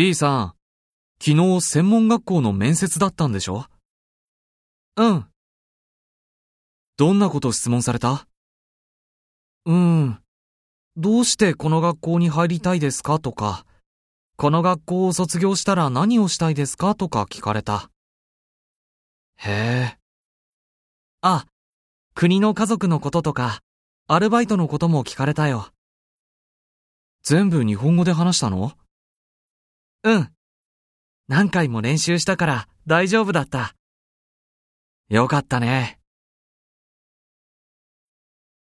B さん、昨日専門学校の面接だったんでしょ？うん。どんなこと質問された？うん。どうしてこの学校に入りたいですかとか、この学校を卒業したら何をしたいですかとか聞かれた。へえ。あ、国の家族のこととか、アルバイトのことも聞かれたよ。全部日本語で話したの？うん。何回も練習したから大丈夫だった。よかったね。